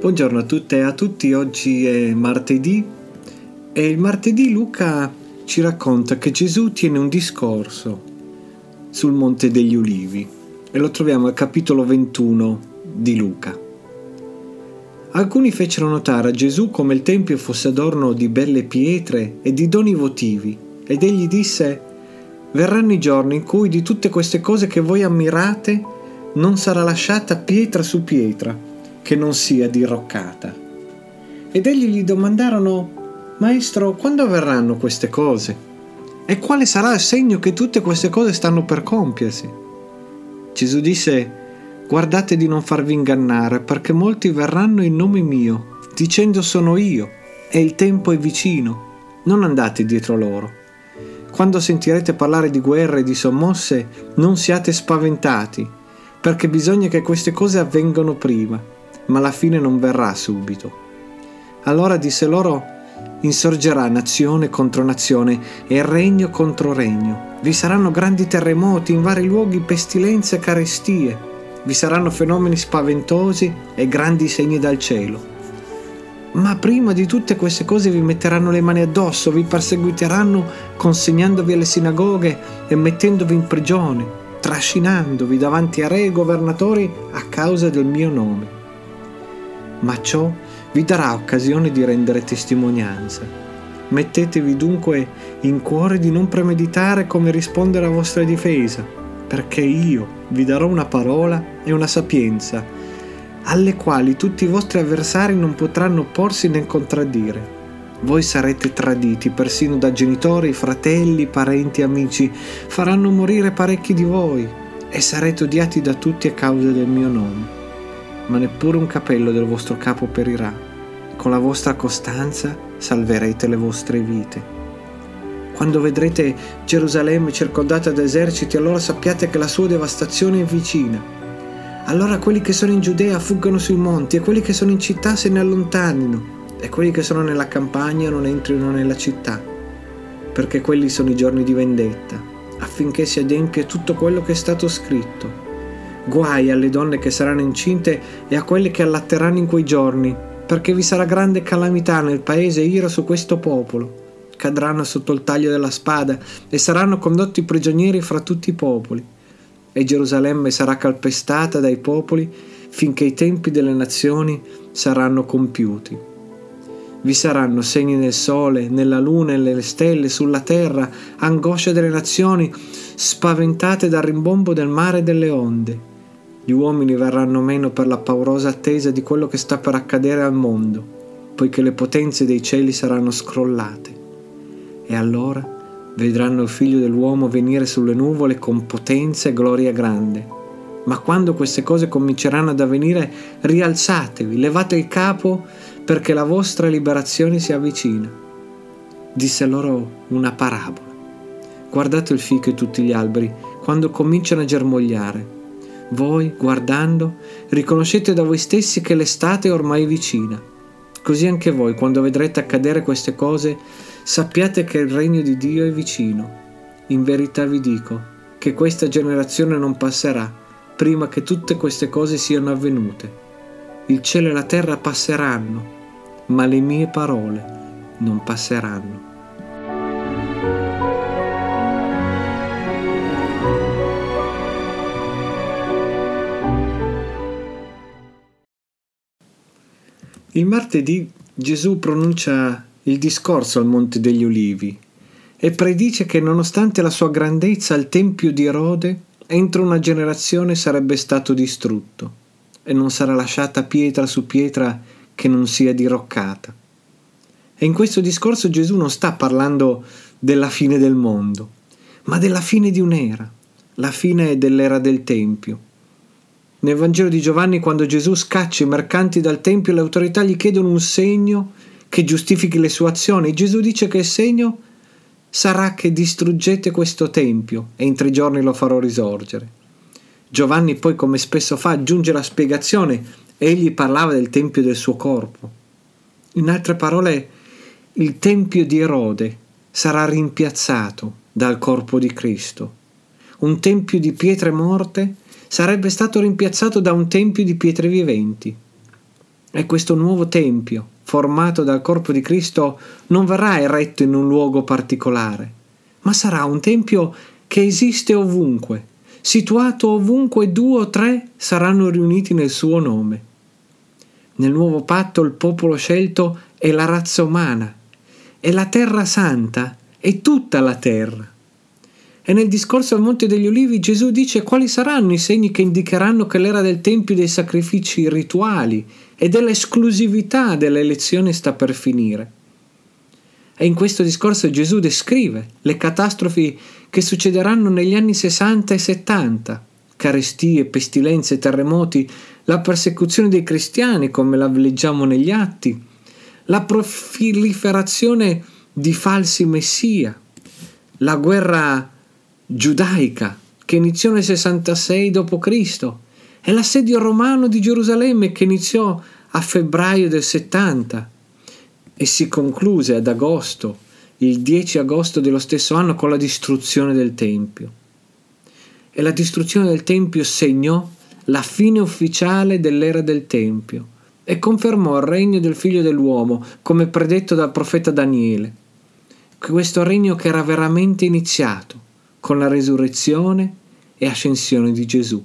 Buongiorno a tutte e a tutti, oggi è martedì e il martedì Luca ci racconta che Gesù tiene un discorso sul Monte degli Ulivi e lo troviamo al capitolo 21 di Luca. Alcuni fecero notare a Gesù come il Tempio fosse adorno di belle pietre e di doni votivi ed egli disse Verranno i giorni in cui di tutte queste cose che voi ammirate non sarà lasciata pietra su pietra che non sia diroccata. Ed egli gli domandarono, Maestro, quando avverranno queste cose? E quale sarà il segno che tutte queste cose stanno per compiersi? Gesù disse, Guardate di non farvi ingannare, perché molti verranno in nome mio, dicendo sono io, e il tempo è vicino. Non andate dietro loro. Quando sentirete parlare di guerre e di sommosse, non siate spaventati, perché bisogna che queste cose avvengano prima ma la fine non verrà subito. Allora disse loro, insorgerà nazione contro nazione e regno contro regno. Vi saranno grandi terremoti, in vari luoghi pestilenze e carestie. Vi saranno fenomeni spaventosi e grandi segni dal cielo. Ma prima di tutte queste cose vi metteranno le mani addosso, vi perseguiteranno consegnandovi alle sinagoghe e mettendovi in prigione, trascinandovi davanti a re e governatori a causa del mio nome ma ciò vi darà occasione di rendere testimonianza. Mettetevi dunque in cuore di non premeditare come rispondere a vostra difesa, perché io vi darò una parola e una sapienza, alle quali tutti i vostri avversari non potranno opporsi né contraddire. Voi sarete traditi persino da genitori, fratelli, parenti, amici, faranno morire parecchi di voi e sarete odiati da tutti a causa del mio nome ma neppure un capello del vostro capo perirà. Con la vostra costanza salverete le vostre vite. Quando vedrete Gerusalemme circondata da eserciti, allora sappiate che la sua devastazione è vicina. Allora quelli che sono in Giudea fuggano sui monti e quelli che sono in città se ne allontanino e quelli che sono nella campagna non entrino nella città, perché quelli sono i giorni di vendetta, affinché si adempia tutto quello che è stato scritto. Guai alle donne che saranno incinte e a quelle che allatteranno in quei giorni, perché vi sarà grande calamità nel paese e ira su questo popolo. Cadranno sotto il taglio della spada e saranno condotti prigionieri fra tutti i popoli. E Gerusalemme sarà calpestata dai popoli finché i tempi delle nazioni saranno compiuti. Vi saranno segni nel sole, nella luna e nelle stelle, sulla terra, angoscia delle nazioni, spaventate dal rimbombo del mare e delle onde gli uomini verranno meno per la paurosa attesa di quello che sta per accadere al mondo, poiché le potenze dei cieli saranno scrollate. E allora vedranno il figlio dell'uomo venire sulle nuvole con potenza e gloria grande. Ma quando queste cose cominceranno ad avvenire, rialzatevi, levate il capo, perché la vostra liberazione si avvicina. Disse loro una parabola. Guardate il fico e tutti gli alberi, quando cominciano a germogliare voi, guardando, riconoscete da voi stessi che l'estate è ormai vicina. Così anche voi, quando vedrete accadere queste cose, sappiate che il regno di Dio è vicino. In verità vi dico che questa generazione non passerà prima che tutte queste cose siano avvenute. Il cielo e la terra passeranno, ma le mie parole non passeranno. Il martedì Gesù pronuncia il discorso al Monte degli Ulivi e predice che nonostante la sua grandezza il Tempio di Erode entro una generazione sarebbe stato distrutto e non sarà lasciata pietra su pietra che non sia diroccata. E in questo discorso Gesù non sta parlando della fine del mondo, ma della fine di un'era, la fine dell'era del Tempio nel Vangelo di Giovanni, quando Gesù scaccia i mercanti dal Tempio, le autorità gli chiedono un segno che giustifichi le sue azioni. Gesù dice che il segno sarà che distruggete questo Tempio e in tre giorni lo farò risorgere. Giovanni poi, come spesso fa, aggiunge la spiegazione. Egli parlava del Tempio del suo corpo. In altre parole, il Tempio di Erode sarà rimpiazzato dal corpo di Cristo. Un Tempio di pietre morte sarebbe stato rimpiazzato da un tempio di pietre viventi. E questo nuovo Tempio, formato dal corpo di Cristo, non verrà eretto in un luogo particolare, ma sarà un Tempio che esiste ovunque, situato ovunque due o tre saranno riuniti nel suo nome. Nel nuovo patto il popolo scelto è la razza umana, e la terra santa è tutta la terra. E nel discorso al Monte degli Ulivi Gesù dice quali saranno i segni che indicheranno che l'era del Tempio dei sacrifici rituali e dell'esclusività dell'elezione sta per finire. E in questo discorso Gesù descrive le catastrofi che succederanno negli anni 60 e 70, carestie, pestilenze, terremoti, la persecuzione dei cristiani come la leggiamo negli atti, la proliferazione di falsi messia, la guerra giudaica che iniziò nel 66 d.C. e l'assedio romano di Gerusalemme che iniziò a febbraio del 70 e si concluse ad agosto, il 10 agosto dello stesso anno con la distruzione del Tempio. E la distruzione del Tempio segnò la fine ufficiale dell'era del Tempio e confermò il regno del figlio dell'uomo come predetto dal profeta Daniele. Questo regno che era veramente iniziato con la resurrezione e ascensione di Gesù.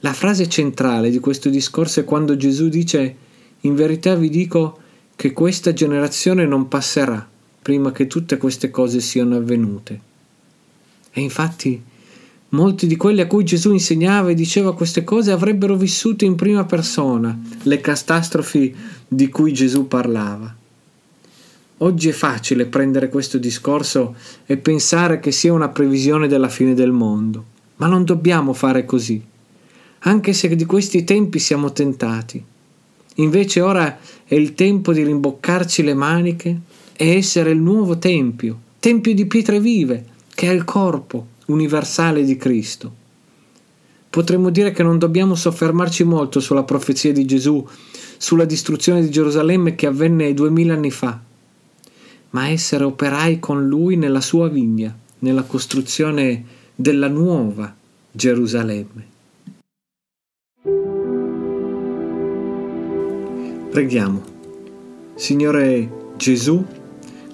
La frase centrale di questo discorso è quando Gesù dice in verità vi dico che questa generazione non passerà prima che tutte queste cose siano avvenute. E infatti molti di quelli a cui Gesù insegnava e diceva queste cose avrebbero vissuto in prima persona le catastrofi di cui Gesù parlava. Oggi è facile prendere questo discorso e pensare che sia una previsione della fine del mondo, ma non dobbiamo fare così, anche se di questi tempi siamo tentati. Invece ora è il tempo di rimboccarci le maniche e essere il nuovo Tempio, Tempio di pietre vive, che è il corpo universale di Cristo. Potremmo dire che non dobbiamo soffermarci molto sulla profezia di Gesù, sulla distruzione di Gerusalemme che avvenne duemila anni fa ma essere operai con lui nella sua vigna, nella costruzione della nuova Gerusalemme. Preghiamo. Signore Gesù,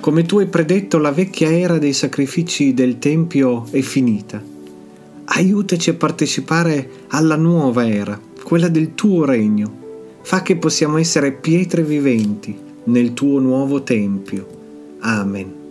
come tu hai predetto la vecchia era dei sacrifici del Tempio è finita. Aiutaci a partecipare alla nuova era, quella del tuo regno. Fa che possiamo essere pietre viventi nel tuo nuovo Tempio Amén.